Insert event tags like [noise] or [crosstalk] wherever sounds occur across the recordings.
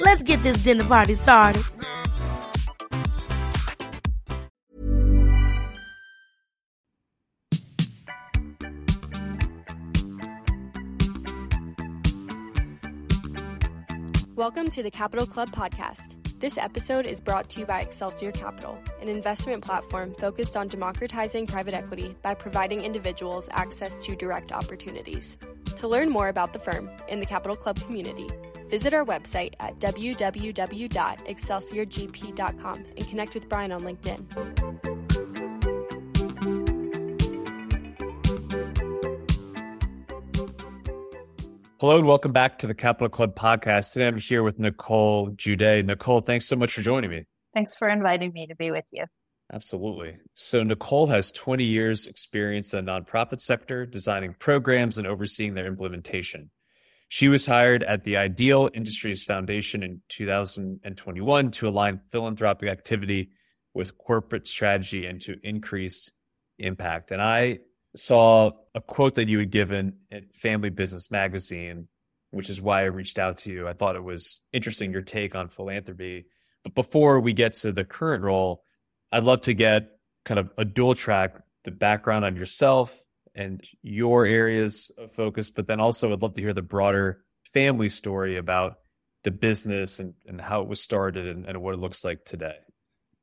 Let's get this dinner party started. Welcome to the Capital Club podcast. This episode is brought to you by Excelsior Capital, an investment platform focused on democratizing private equity by providing individuals access to direct opportunities. To learn more about the firm and the Capital Club community, visit our website at www.excelsiorgp.com and connect with Brian on LinkedIn. Hello and welcome back to the Capital Club podcast. Today I'm here with Nicole Juday. Nicole, thanks so much for joining me. Thanks for inviting me to be with you. Absolutely. So Nicole has 20 years experience in the nonprofit sector, designing programs and overseeing their implementation. She was hired at the Ideal Industries Foundation in 2021 to align philanthropic activity with corporate strategy and to increase impact. And I saw a quote that you had given at Family Business Magazine, which is why I reached out to you. I thought it was interesting your take on philanthropy. But before we get to the current role, I'd love to get kind of a dual track, the background on yourself and your areas of focus, but then also I'd love to hear the broader family story about the business and, and how it was started and, and what it looks like today.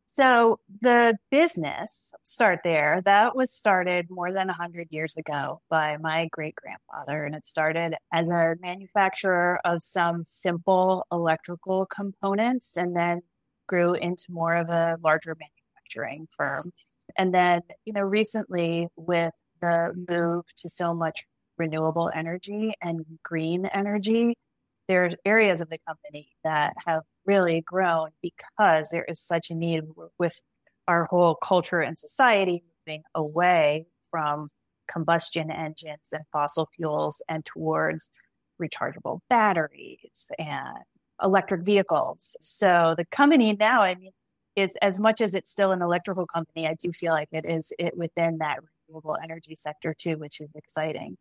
So the business, start there, that was started more than 100 years ago by my great grandfather. And it started as a manufacturer of some simple electrical components and then grew into more of a larger manufacturing firm. And then, you know, recently with the move to so much renewable energy and green energy, there's areas of the company that have really grown because there is such a need with our whole culture and society moving away from combustion engines and fossil fuels and towards rechargeable batteries and electric vehicles. So the company now, I mean, is as much as it's still an electrical company, I do feel like it is it within that renewable energy sector too, which is exciting.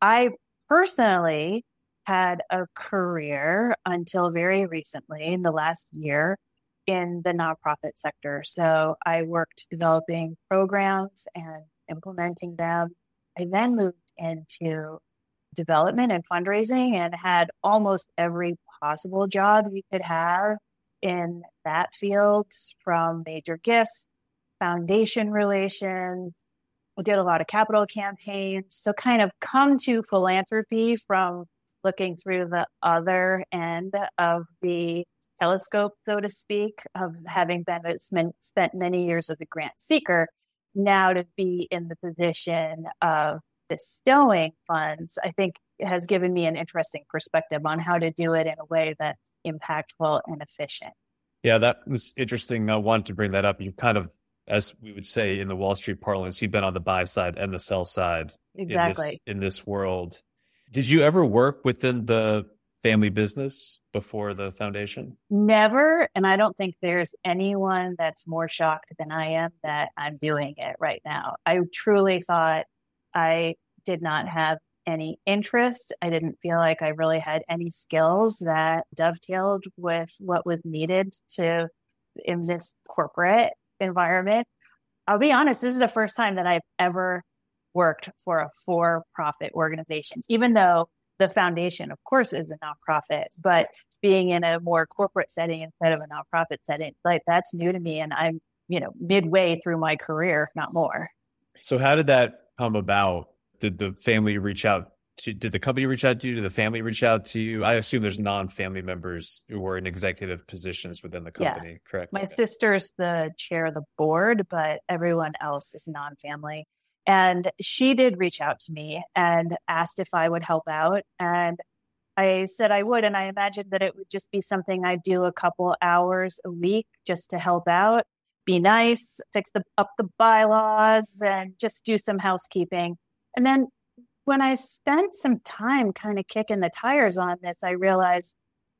I personally had a career until very recently in the last year in the nonprofit sector. So I worked developing programs and implementing them. I then moved into development and fundraising and had almost every possible job you could have in that field from major gifts, foundation relations. Did a lot of capital campaigns. So kind of come to philanthropy from looking through the other end of the telescope, so to speak, of having been spent many years as a grant seeker, now to be in the position of bestowing funds, I think has given me an interesting perspective on how to do it in a way that's impactful and efficient. Yeah, that was interesting. I wanted to bring that up. You've kind of, as we would say in the Wall Street parlance, you've been on the buy side and the sell side exactly in this, in this world. Did you ever work within the family business before the foundation? Never. And I don't think there's anyone that's more shocked than I am that I'm doing it right now. I truly thought I did not have any interest. I didn't feel like I really had any skills that dovetailed with what was needed to in this corporate environment. I'll be honest, this is the first time that I've ever worked for a for profit organization, even though the foundation, of course, is a nonprofit, but being in a more corporate setting instead of a nonprofit setting, like that's new to me. And I'm, you know, midway through my career, not more. So, how did that come about? Did the family reach out to, did the company reach out to you? Did the family reach out to you? I assume there's non-family members who were in executive positions within the company, yes. correct? My sister's the chair of the board, but everyone else is non-family. And she did reach out to me and asked if I would help out. And I said I would. And I imagined that it would just be something I'd do a couple hours a week just to help out, be nice, fix the, up the bylaws, and just do some housekeeping. And then when I spent some time kind of kicking the tires on this, I realized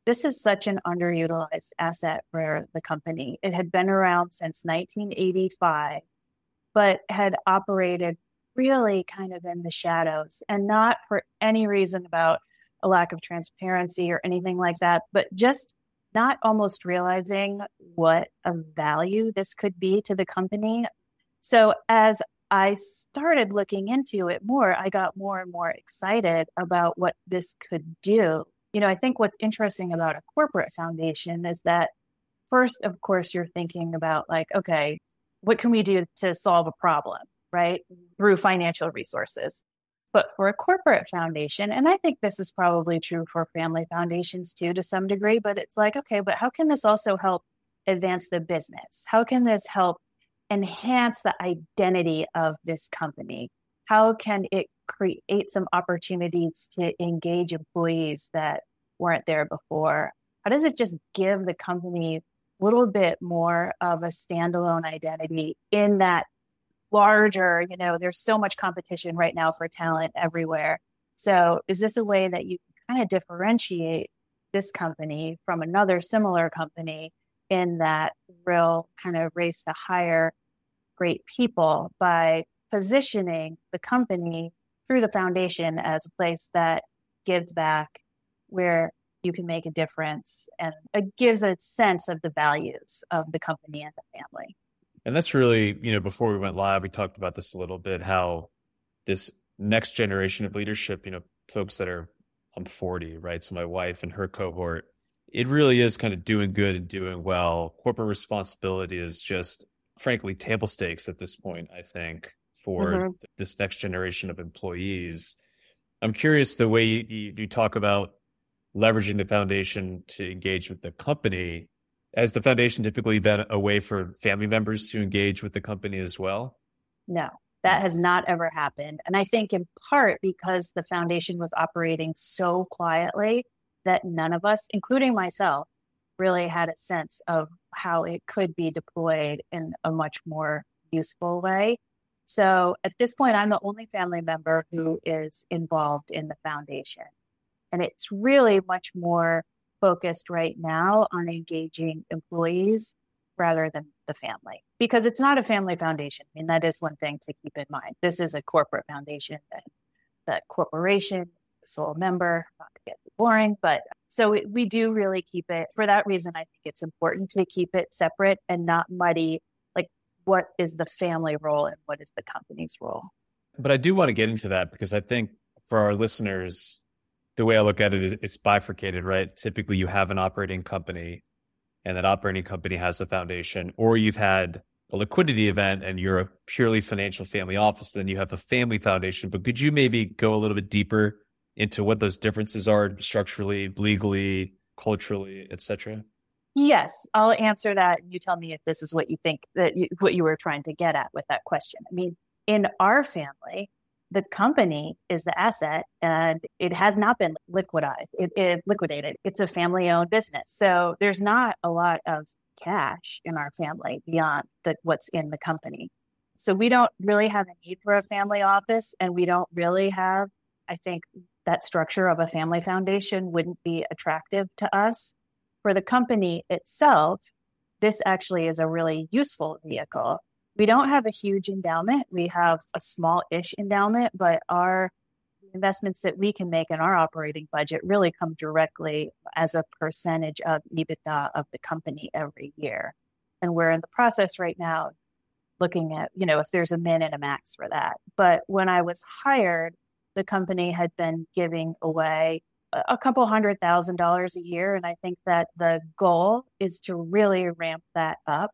this is such an underutilized asset for the company. It had been around since 1985, but had operated really kind of in the shadows and not for any reason about a lack of transparency or anything like that, but just not almost realizing what a value this could be to the company. So as I started looking into it more, I got more and more excited about what this could do. You know, I think what's interesting about a corporate foundation is that first, of course, you're thinking about like, okay, what can we do to solve a problem, right? Through financial resources. But for a corporate foundation, and I think this is probably true for family foundations too, to some degree, but it's like, okay, but how can this also help advance the business? How can this help enhance the identity of this company? How can it create some opportunities to engage employees that weren't there before? How does it just give the company a little bit more of a standalone identity in that larger, you know, there's so much competition right now for talent everywhere. So, is this a way that you kind of differentiate this company from another similar company in that real kind of race to hire great people by positioning the company through the foundation as a place that gives back where you can make a difference and it gives a sense of the values of the company and the family. And that's really, you know, before we went live, we talked about this a little bit how this next generation of leadership, you know, folks that are, I'm 40, right? So my wife and her cohort, it really is kind of doing good and doing well. Corporate responsibility is just, frankly, table stakes at this point, I think, for mm-hmm. this next generation of employees. I'm curious the way you, you talk about leveraging the foundation to engage with the company. Has the foundation typically been a way for family members to engage with the company as well? No, that has not ever happened. And I think in part because the foundation was operating so quietly that none of us, including myself, really had a sense of how it could be deployed in a much more useful way. So at this point, I'm the only family member who is involved in the foundation. And it's really much more focused right now on engaging employees rather than the family because it's not a family foundation. I mean, that is one thing to keep in mind. This is a corporate foundation that the corporation sole member, not to get boring, but so it, we do really keep it for that reason. I think it's important to keep it separate and not muddy like what is the family role and what is the company's role. But I do want to get into that because I think for our listeners, the way I look at it is it's bifurcated, right? Typically, you have an operating company, and that operating company has a foundation, or you've had a liquidity event and you're a purely financial family office, then you have a family foundation. But could you maybe go a little bit deeper into what those differences are structurally, legally, culturally, etc.? Yes, I'll answer that. and You tell me if this is what you think that you, what you were trying to get at with that question. I mean, in our family, the company is the asset and it has not been liquidized. It, it liquidated. It's a family owned business. So there's not a lot of cash in our family beyond the, what's in the company. So we don't really have a need for a family office and we don't really have, I think, that structure of a family foundation wouldn't be attractive to us. For the company itself, this actually is a really useful vehicle. We don't have a huge endowment. We have a small ish endowment, but our investments that we can make in our operating budget really come directly as a percentage of EBITDA of the company every year. And we're in the process right now looking at, you know, if there's a min and a max for that. But when I was hired, the company had been giving away a couple hundred thousand dollars a year. And I think that the goal is to really ramp that up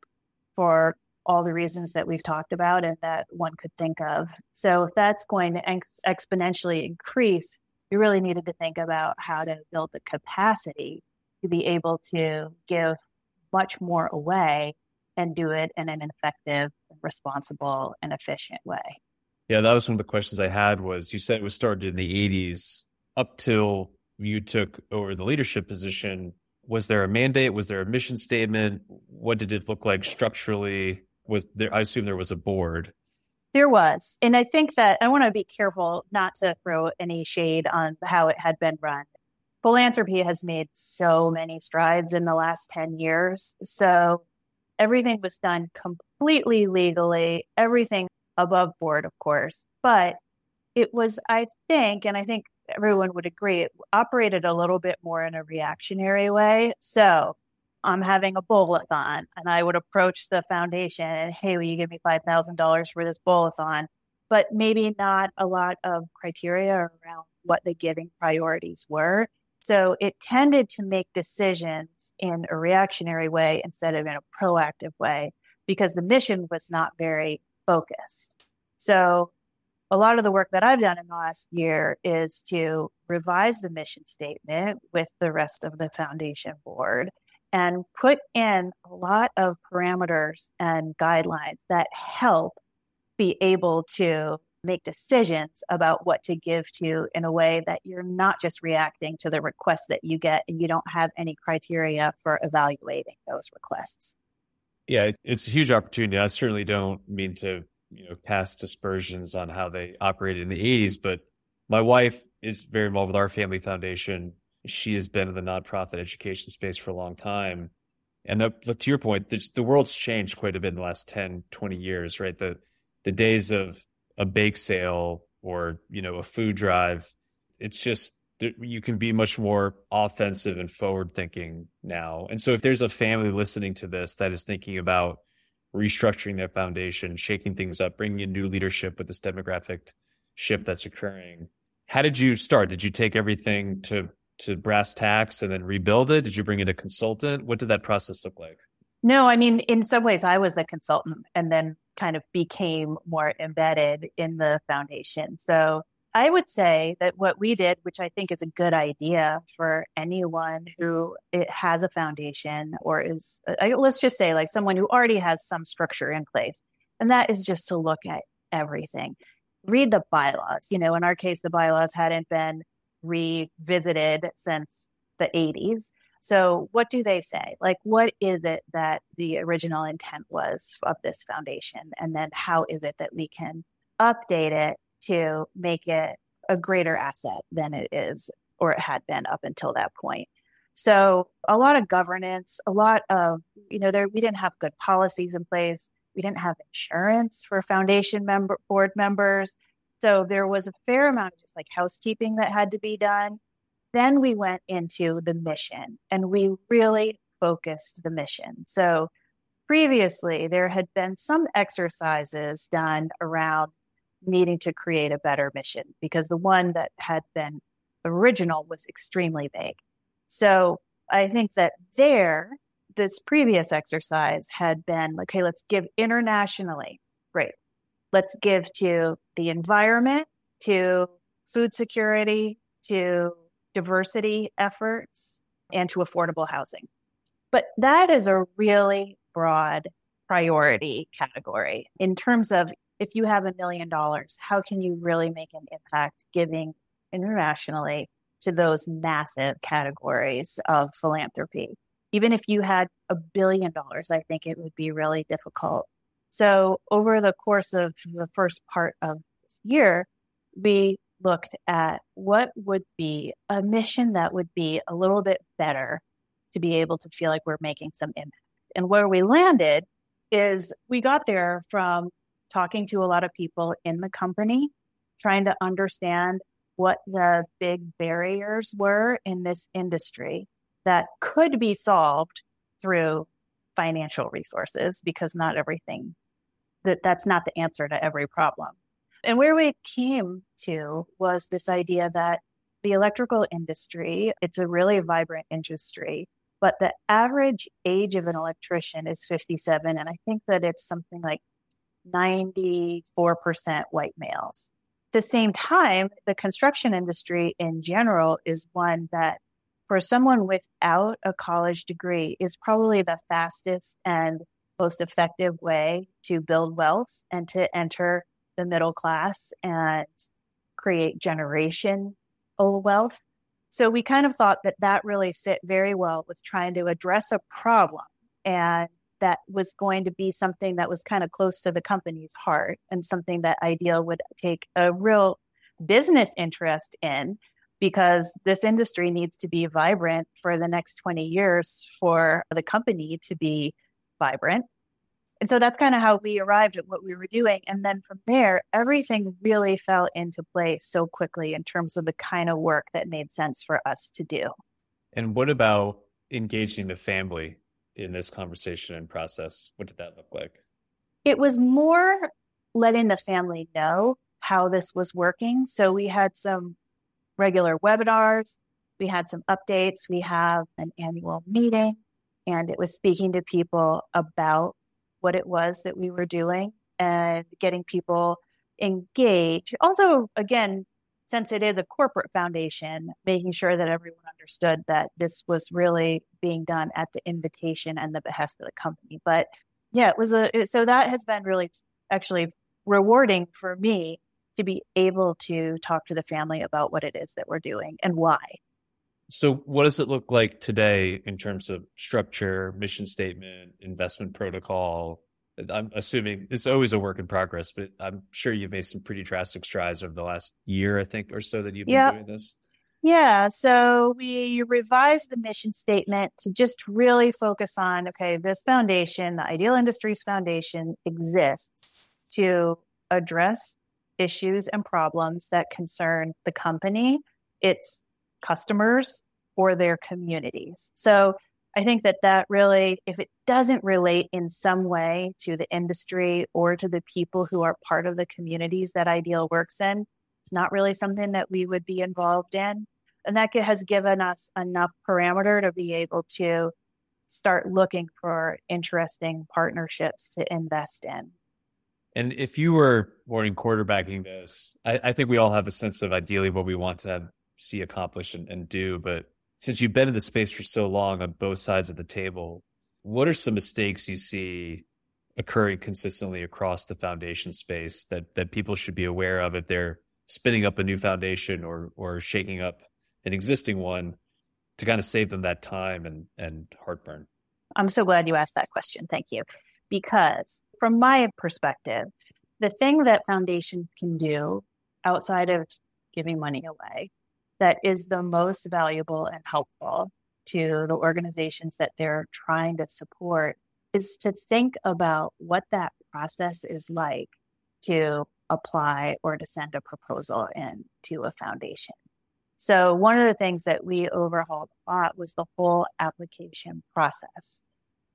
for all the reasons that we've talked about and that one could think of. So if that's going to ex- exponentially increase, you really needed to think about how to build the capacity to be able to give much more away and do it in an effective, responsible, and efficient way. Yeah, that was one of the questions I had was you said it was started in the 80s up till you took over the leadership position. Was there a mandate? Was there a mission statement? What did it look like structurally? Was there I assume there was a board. There was. And I think that I want to be careful not to throw any shade on how it had been run. Philanthropy has made so many strides in the last 10 years. So everything was done completely legally, everything above board, of course. But it was, I think, and I think everyone would agree, it operated a little bit more in a reactionary way. So I'm having a bowl-a-thon and I would approach the foundation and, hey, will you give me $5,000 for this bowl-a-thon? But maybe not a lot of criteria around what the giving priorities were. So it tended to make decisions in a reactionary way instead of in a proactive way because the mission was not very focused. So a lot of the work that I've done in the last year is to revise the mission statement with the rest of the foundation board and put in a lot of parameters and guidelines that help be able to make decisions about what to give to in a way that you're not just reacting to the requests that you get and you don't have any criteria for evaluating those requests. Yeah, it's a huge opportunity. I certainly don't mean to, you know, cast aspersions on how they operated in the 80s, but my wife is very involved with our family foundation. She has been in the nonprofit education space for a long time. And the, to your point, the, the world's changed quite a bit in the last 10, 20 years, right? The the days of a bake sale or you know a food drive it's just you can be much more offensive and forward thinking now. And so if there's a family listening to this that is thinking about restructuring their foundation shaking things up bringing in new leadership with this demographic shift that's occurring how did you start? Did you take everything to to brass tacks and then rebuild it? Did you bring in a consultant? What did that process look like? No i mean in some ways i was the consultant and then kind of became more embedded in the foundation. So I would say that what we did, which I think is a good idea for anyone who it has a foundation or is, let's just say, like someone who already has some structure in place, and that is just to look at everything. Read the bylaws. You know, in our case, the bylaws hadn't been revisited since the 80s. So, what do they say? Like, what is it that the original intent was of this foundation? And then, how is it that we can update it to make it a greater asset than it is or it had been up until that point? So, a lot of governance, a lot of, you know, there, we didn't have good policies in place. We didn't have insurance for foundation member board members. So, there was a fair amount of just like housekeeping that had to be done then we went into the mission and we really focused the mission. So previously, there had been some exercises done around needing to create a better mission because the one that had been original was extremely vague. So I think that there, this previous exercise had been like, okay, let's give internationally. Great. Let's give to the environment, to food security, to diversity efforts and to affordable housing. But that is a really broad priority category in terms of if you have a million dollars, how can you really make an impact giving internationally to those massive categories of philanthropy? Even if you had a billion dollars, I think it would be really difficult. So, over the course of the first part of this year, we looked at what would be a mission that would be a little bit better to be able to feel like we're making some impact. And where we landed is we got there from talking to a lot of people in the company, trying to understand what the big barriers were in this industry that could be solved through financial resources because not everything that that's not the answer to every problem. And where we came to was this idea that the electrical industry, it's a really vibrant industry, but the average age of an electrician is 57. And I think that it's something like 94% white males. At the same time, the construction industry in general is one that for someone without a college degree is probably the fastest and most effective way to build wealth and to enter the middle class and create generation of wealth. So we kind of thought that that really fit very well with trying to address a problem and that was going to be something that was kind of close to the company's heart and something that Ideal would take a real business interest in because this industry needs to be vibrant for the next 20 years for the company to be vibrant. And so that's kind of how we arrived at what we were doing. And then from there, everything really fell into place so quickly in terms of the kind of work that made sense for us to do. And what about engaging the family in this conversation and process? What did that look like? It was more letting the family know how this was working. So we had some regular webinars, we had some updates, we have an annual meeting, and it was speaking to people about what it was that we were doing and getting people engaged. Also, again, since it is a corporate foundation, making sure that everyone understood that this was really being done at the invitation and the behest of the company. But yeah, it was a, so that has been really actually rewarding for me to be able to talk to the family about what it is that we're doing and why. So, what does it look like today in terms of structure, mission statement, investment protocol? I'm assuming it's always a work in progress, but I'm sure you've made some pretty drastic strides over the last year, I think, or so that you've been doing this. Yeah. So we revised the mission statement to just really focus on okay, this foundation, the Ideal Industries Foundation, exists to address issues and problems that concern the company, its customers or their communities. So I think that that really, if it doesn't relate in some way to the industry or to the people who are part of the communities that Ideal works in, it's not really something that we would be involved in. And that has given us enough parameter to be able to start looking for interesting partnerships to invest in. And if you were morning quarterbacking this, I, I, think we all have a sense of ideally what we want to see accomplished and, and do. But since you've been in the space for so long on both sides of the table, what are some mistakes you see occurring consistently across the foundation space that that people should be aware of if they're spinning up a new foundation or or shaking up an existing one to kind of save them that time and and heartburn? I'm so glad you asked that question. Thank you. Because from my perspective, the thing that foundations can do outside of giving money away that is the most valuable and helpful to the organizations that they're trying to support is to think about what that process is like to apply or to send a proposal in to a foundation. So one of the things that we overhauled a lot was the whole application process.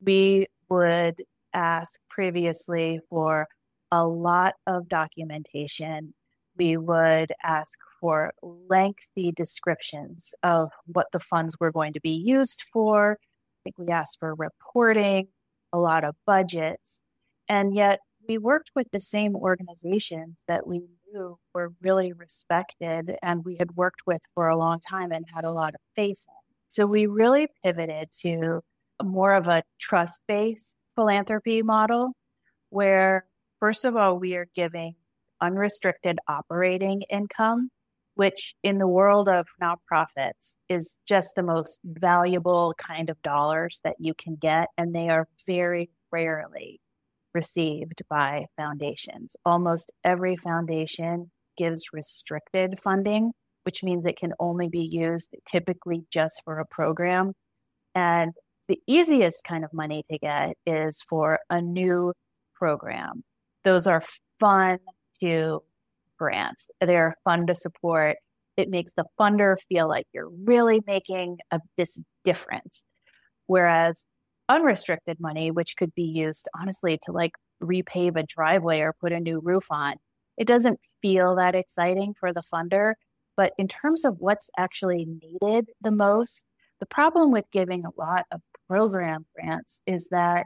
We would ask previously for a lot of documentation we would ask for lengthy descriptions of what the funds were going to be used for. I think we asked for reporting, a lot of budgets, and yet we worked with the same organizations that we knew were really respected and we had worked with for a long time and had a lot of faith in. So we really pivoted to more of a trust based philanthropy model where, first of all, we are giving unrestricted operating income, which in the world of nonprofits is just the most valuable kind of dollars that you can get. And they are very rarely received by foundations. Almost every foundation gives restricted funding, which means it can only be used typically just for a program. And the easiest kind of money to get is for a new program. Those are fun to grants. They're fun to support. It makes the funder feel like you're really making a, this difference. Whereas unrestricted money, which could be used honestly to like repave a driveway or put a new roof on, it doesn't feel that exciting for the funder. But in terms of what's actually needed the most, the problem with giving a lot of program grants is that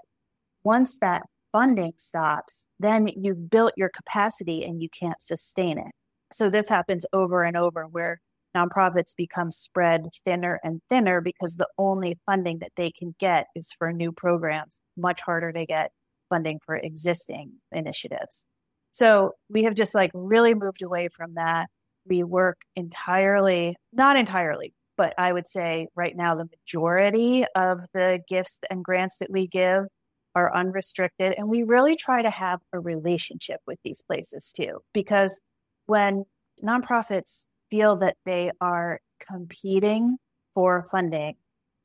once that funding stops, then you've built your capacity and you can't sustain it. So this happens over and over where nonprofits become spread thinner and thinner because the only funding that they can get is for new programs, much harder to get funding for existing initiatives. So we have just like really moved away from that. We work entirely, not entirely, but I would say right now the majority of the gifts and grants that we give are unrestricted. And we really try to have a relationship with these places too, because when nonprofits feel that they are competing for funding,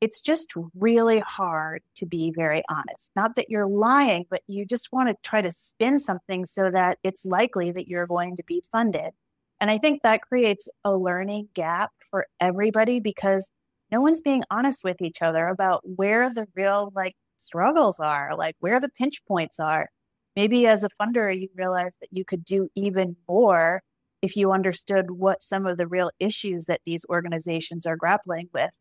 it's just really hard to be very honest. Not that you're lying, but you just want to try to spin something so that it's likely that you're going to be funded. And I think that creates a learning gap for everybody because no one's being honest with each other about where the real like struggles are, like where the pinch points are. Maybe as a funder, you realize that you could do even more if you understood what some of the real issues that these organizations are grappling with.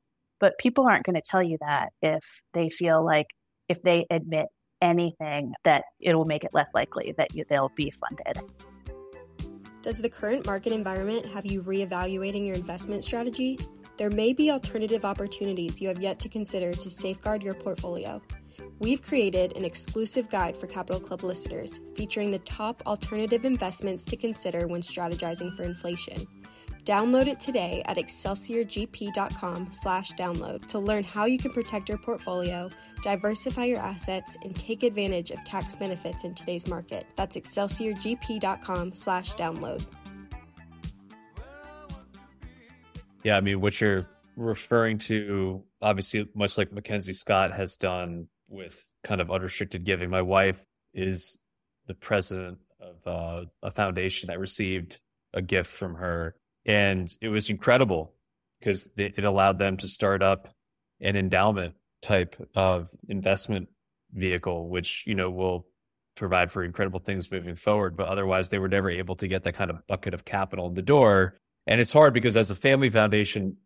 But people aren't going to tell you that if they feel like if they admit anything that it will make it less likely that you, they'll be funded. Does the current market environment have you reevaluating your investment strategy? There may be alternative opportunities you have yet to consider to safeguard your portfolio. We've created an exclusive guide for Capital Club listeners featuring the top alternative investments to consider when strategizing for inflation. Download it today at excelsiorgp.com/download to learn how you can protect your portfolio, diversify your assets, and take advantage of tax benefits in today's market. That's excelsiorgp.com/download. Yeah, I mean, what you're referring to, obviously, much like Mackenzie Scott has done with kind of unrestricted giving. My wife is the president of uh, a foundation that received a gift from her, and it was incredible because it allowed them to start up an endowment type of investment vehicle, which you know will provide for incredible things moving forward. But otherwise, they were never able to get that kind of bucket of capital in the door. And it's hard because as a family foundation,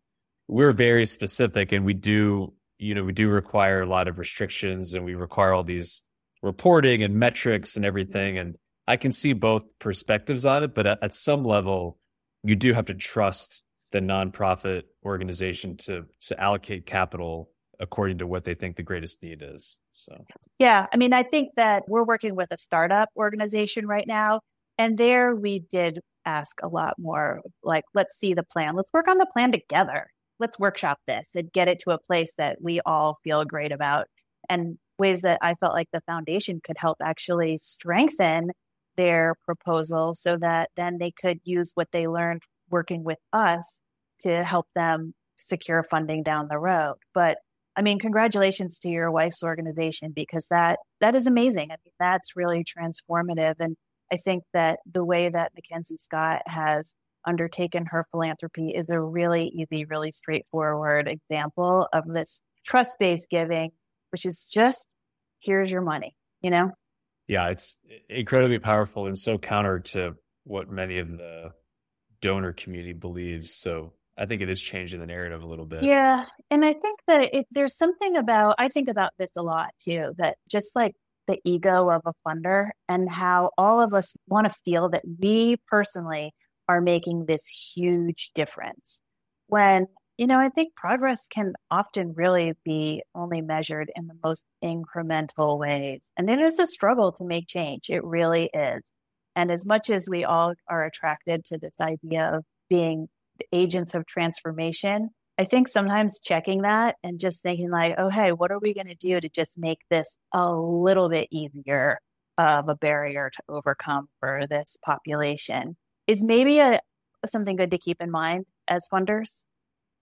we're very specific and we do you know, we do require a lot of restrictions and we require all these reporting and metrics and everything. And I can see both perspectives on it, but at, at some level, you do have to trust the nonprofit organization to to allocate capital according to what they think the greatest need is. So, yeah, I mean, I think that we're working with a startup organization right now, and there we did ask a lot more like, let's see the plan, let's work on the plan together let's workshop this and get it to a place that we all feel great about and ways that I felt like the foundation could help actually strengthen their proposal so that then they could use what they learned working with us to help them secure funding down the road. But I mean, congratulations to your wife's organization because that that is amazing. I mean, that's really transformative. And I think that the way that Mackenzie Scott has undertaken her philanthropy is a really easy, really straightforward example of this trust based giving, which is just here's your money, you know? Yeah, it's incredibly powerful and so counter to what many of the donor community believes. So I think it is changing the narrative a little bit. Yeah. And I think that it, there's something about, I think about this a lot too, that just like the ego of a funder and how all of us want to feel that we personally are making this huge difference. When, you know, I think progress can often really be only measured in the most incremental ways. And it is a struggle to make change. It really is. And as much as we all are attracted to this idea of being agents of transformation, I think sometimes checking that and just thinking like, oh, hey, what are we going to do to just make this a little bit easier of a barrier to overcome for this population? Is maybe a something good to keep in mind as funders.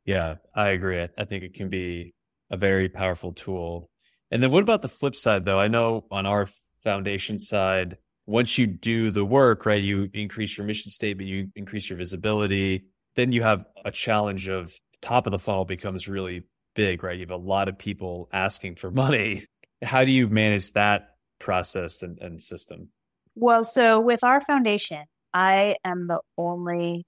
Yeah, I agree. I, think it can be a very powerful tool. And then what about the flip side though? I know on our foundation side, once you do the work, right, you increase your mission statement, you increase your visibility, then you have a challenge of top of the funnel becomes really big, right? You have a lot of people asking for [laughs] money. How do you manage that process and, and system? Well, so with our foundation, I am the only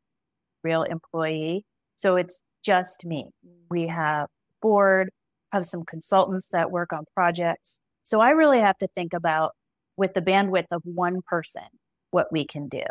real employee. So it's just me. We have board, have some consultants that work on projects. So I really have to think about with the bandwidth of one person what we can do.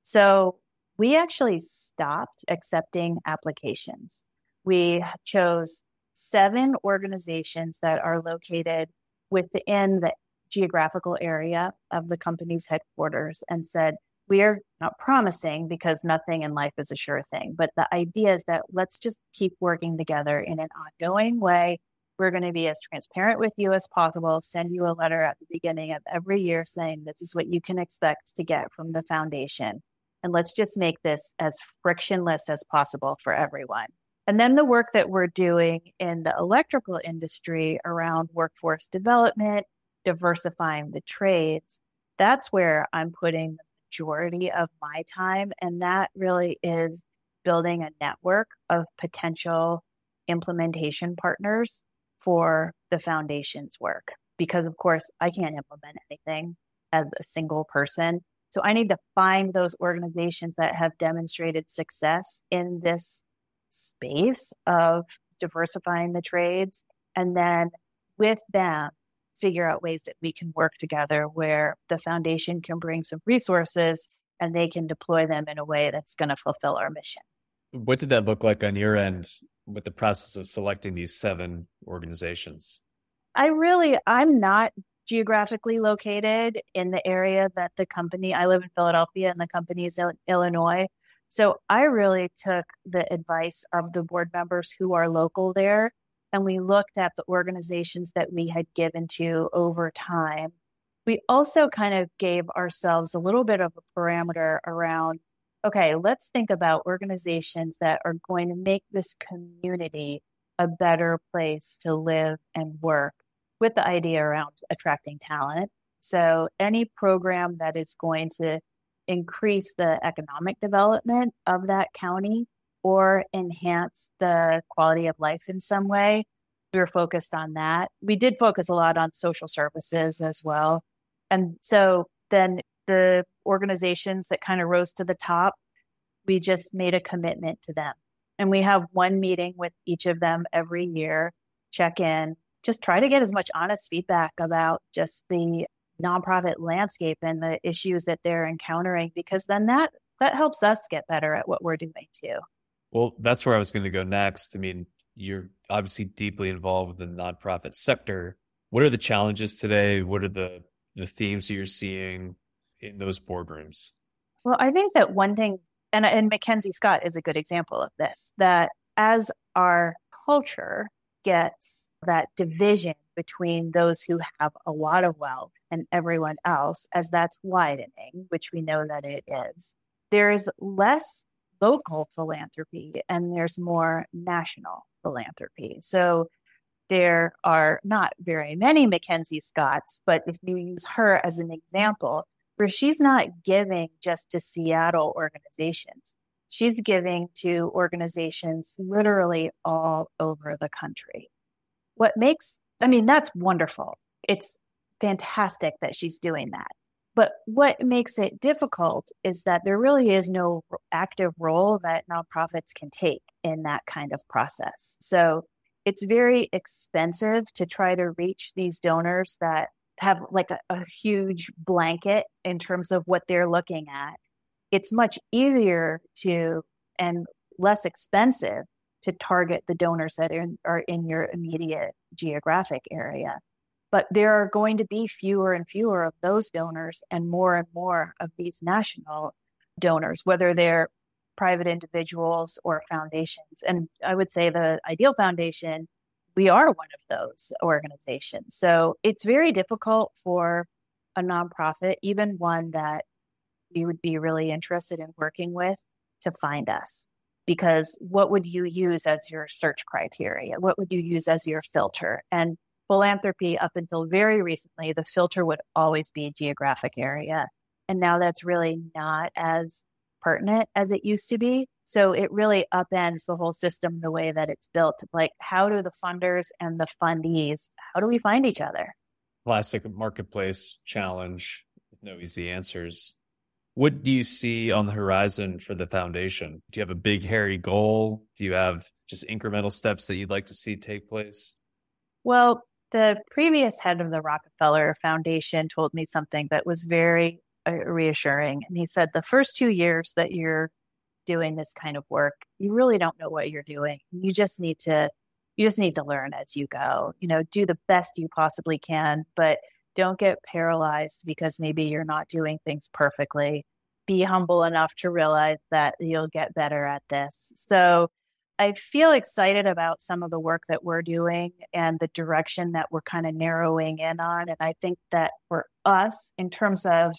So we actually stopped accepting applications. We chose seven organizations that are located within the geographical area of the company's headquarters and said, we are not promising because nothing in life is a sure thing. But the idea is that let's just keep working together in an ongoing way. We're going to be as transparent with you as possible, send you a letter at the beginning of every year saying this is what you can expect to get from the foundation. And let's just make this as frictionless as possible for everyone. And then the work that we're doing in the electrical industry around workforce development, diversifying the trades, that's where I'm putting the majority of my time. And that really is building a network of potential implementation partners for the foundation's work. Because, of course, I can't implement anything as a single person. So I need to find those organizations that have demonstrated success in this space of diversifying the trades. And then with them, figure out ways that we can work together where the foundation can bring some resources and they can deploy them in a way that's going to fulfill our mission. What did that look like on your end with the process of selecting these seven organizations? I really, I'm not geographically located in the area that the company, I live in Philadelphia and the company is in Illinois. So I really took the advice of the board members who are local there and we looked at the organizations that we had given to over time. We also kind of gave ourselves a little bit of a parameter around okay, let's think about organizations that are going to make this community a better place to live and work with the idea around attracting talent. So, any program that is going to increase the economic development of that county or enhance the quality of life in some way. We were focused on that. We did focus a lot on social services as well. And so then the organizations that kind of rose to the top, we just made a commitment to them. And we have one meeting with each of them every year, check in, just try to get as much honest feedback about just the nonprofit landscape and the issues that they're encountering because then that that helps us get better at what we're doing too. Well, that's where I was going to go next. I mean, you're obviously deeply involved in the nonprofit sector. What are the challenges today? What are the the themes that you're seeing in those boardrooms? Well, I think that one thing, and and Mackenzie Scott is a good example of this. That as our culture gets that division between those who have a lot of wealth and everyone else, as that's widening, which we know that it is, there's less local philanthropy and there's more national philanthropy. So there are not very many Mackenzie Scotts, but if you use her as an example, where she's not giving just to Seattle organizations, she's giving to organizations literally all over the country. What makes, I mean, that's wonderful. It's fantastic that she's doing that. But what makes it difficult is that there really is no active role that nonprofits can take in that kind of process. So it's very expensive to try to reach these donors that have like a, a huge blanket in terms of what they're looking at. It's much easier to and less expensive to target the donors that are in, are in your immediate geographic area. But there are going to be fewer and fewer of those donors and more and more of these national donors, whether they're private individuals or foundations. And I would say the Ideal Foundation, we are one of those organizations. So it's very difficult for a nonprofit, even one that we would be really interested in working with to find us. Because what would you use as your search criteria? What would you use as your filter? And philanthropy, up until very recently, the filter would always be geographic area. And now that's really not as pertinent as it used to be. So it really upends the whole system the way that it's built. Like, how do the funders and the fundees, how do we find each other? Classic marketplace challenge with no easy answers. What do you see on the horizon for the foundation? Do you have a big, hairy goal? Do you have just incremental steps that you'd like to see take place? Well, the previous head of the Rockefeller Foundation told me something that was very uh, reassuring. And he said, the first two years that you're doing this kind of work, you really don't know what you're doing. You just need to you just need to learn as you go. You know, do the best you possibly can, but don't get paralyzed because maybe you're not doing things perfectly. Be humble enough to realize that you'll get better at this. So I feel excited about some of the work that we're doing and the direction that we're kind of narrowing in on. And I think that for us, in terms of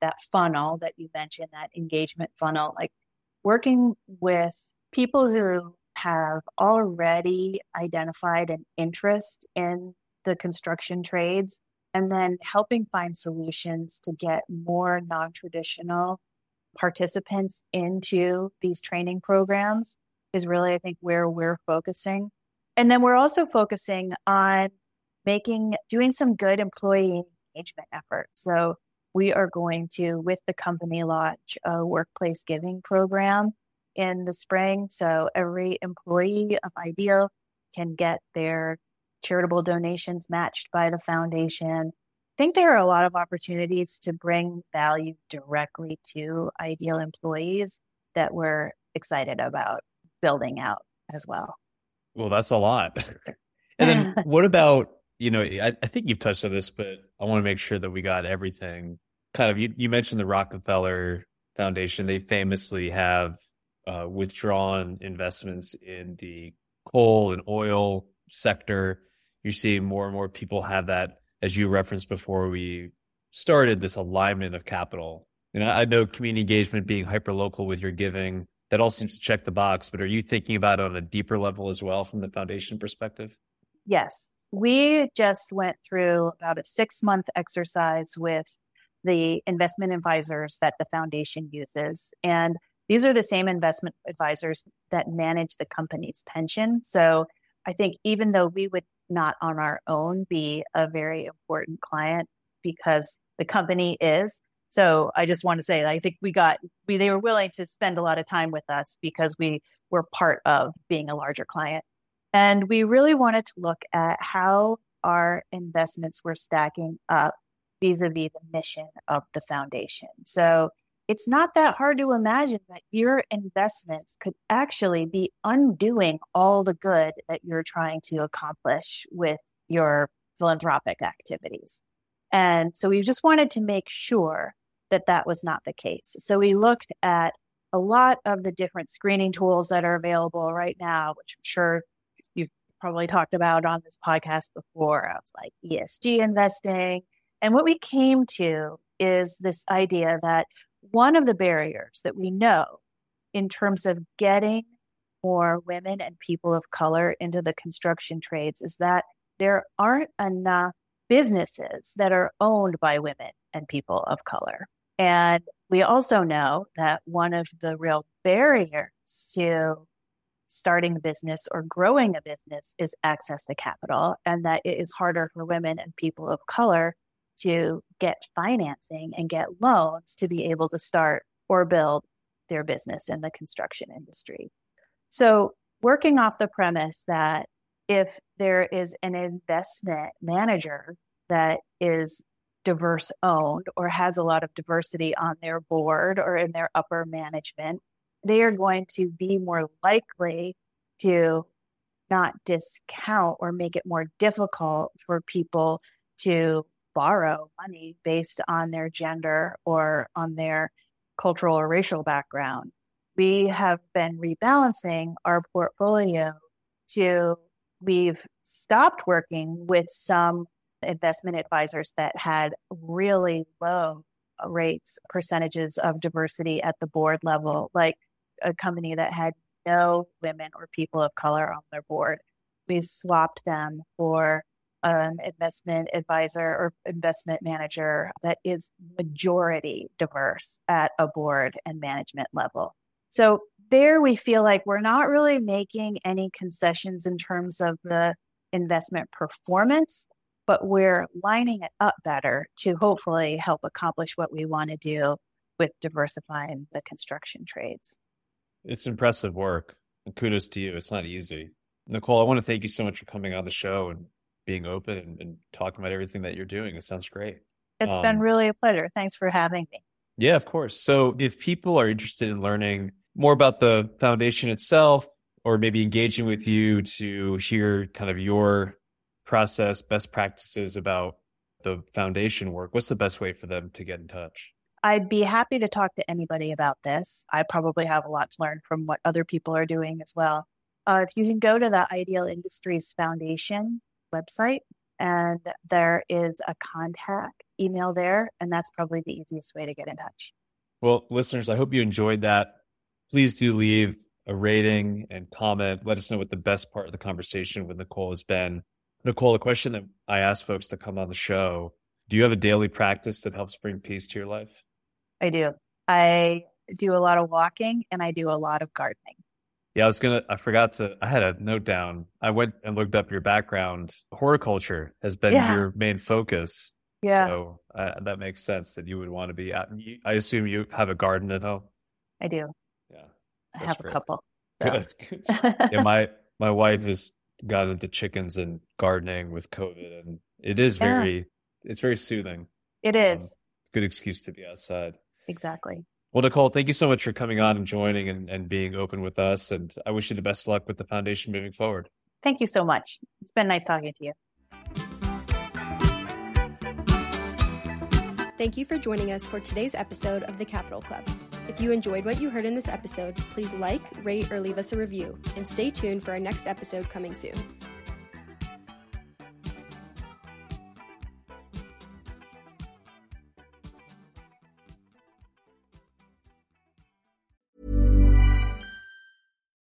that funnel that you mentioned, that engagement funnel, like working with people who have already identified an interest in the construction trades and then helping find solutions to get more non traditional participants into these training programs is really, I think, where we're focusing. And then we're also focusing on making, doing some good employee engagement efforts. So we are going to, with the company, launch a workplace giving program in the spring. So every employee of Ideal can get their charitable donations matched by the foundation. I think there are a lot of opportunities to bring value directly to Ideal employees that we're excited about building out as well. Well, that's a lot. [laughs] and then [laughs] what about, you know, I, I think you've touched on this, but I want to make sure that we got everything kind of, you, you mentioned the Rockefeller Foundation. They famously have uh, withdrawn investments in the coal and oil sector. You're seeing more and more people have that, as you referenced before we started, this alignment of capital. And I know community engagement being hyper local with your giving, that all seems to check the box, but are you thinking about it on a deeper level as well from the foundation perspective? Yes. We just went through about a six month exercise with the investment advisors that the foundation uses. And these are the same investment advisors that manage the company's pension. So I think even though we would not on our own be a very important client because the company is. So I just want to say, I think we got, we, they were willing to spend a lot of time with us because we were part of being a larger client. And we really wanted to look at how our investments were stacking up vis a vis the mission of the foundation. So it's not that hard to imagine that your investments could actually be undoing all the good that you're trying to accomplish with your philanthropic activities. And so we just wanted to make sure that that was not the case. So we looked at a lot of the different screening tools that are available right now, which I'm sure you've probably talked about on this podcast before of like ESG investing. And what we came to is this idea that one of the barriers that we know in terms of getting more women and people of color into the construction trades is that there aren't enough businesses that are owned by women and people of color. And we also know that one of the real barriers to starting a business or growing a business is access to capital, and that it is harder for women and people of color to get financing and get loans to be able to start or build their business in the construction industry. So, working off the premise that if there is an investment manager that is diverse owned or has a lot of diversity on their board or in their upper management, they are going to be more likely to not discount or make it more difficult for people to borrow money based on their gender or on their cultural or racial background. We have been rebalancing our portfolio to we've stopped working with some investment advisors that had really low rates, percentages of diversity at the board level, like a company that had no women or people of color on their board. We swapped them for an investment advisor or investment manager that is majority diverse at a board and management level. So there we feel like we're not really making any concessions in terms of the investment performance, but we're lining it up better to hopefully help accomplish what we want to do with diversifying the construction trades. It's impressive work. And kudos to you. It's not easy. Nicole, I want to thank you so much for coming on the show and being open and, and talking about everything that you're doing. It sounds great. It's um, been really a pleasure. Thanks for having me. Yeah, of course. So if people are interested in learning more about the foundation itself, or maybe engaging with you to hear kind of your process, best practices about the foundation work, what's the best way for them to get in touch? I'd be happy to talk to anybody about this. I probably have a lot to learn from what other people are doing as well. Uh, if you can go to the Ideal Industries Foundation website, and there is a contact email there, and that's probably the easiest way to get in touch. Well, listeners, I hope you enjoyed that. Please do leave a rating and comment. Let us know what the best part of the conversation with Nicole has been. Nicole, a question that I ask folks to come on the show do you have a daily practice that helps bring peace to your life? I do. I do a lot of walking and I do a lot of gardening. Yeah, I was gonna. I forgot to. I had a note down. I went and looked up your background. Horticulture has been yeah. your main focus. Yeah. So uh, that makes sense that you would want to be out. I assume you have a garden at home. I do. Yeah. I have great. a couple. So. Good. yeah, my my wife has got into chickens and gardening with COVID, and it is very. Yeah. It's very soothing. It is. Um, good excuse to be outside. Exactly. Well, Nicole, thank you so much for coming on and joining and, and being open with us. And I wish you the best of luck with the foundation moving forward. Thank you so much. It's been nice talking to you. Thank you for joining us for today's episode of the Capital Club. If you enjoyed what you heard in this episode, please like, rate, or leave us a review, and stay tuned for our next episode coming soon.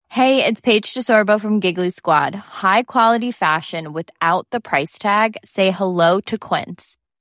Hey, it's Paige DeSorbo from Giggly Squad. High quality fashion without the price tag? Say hello to Quince.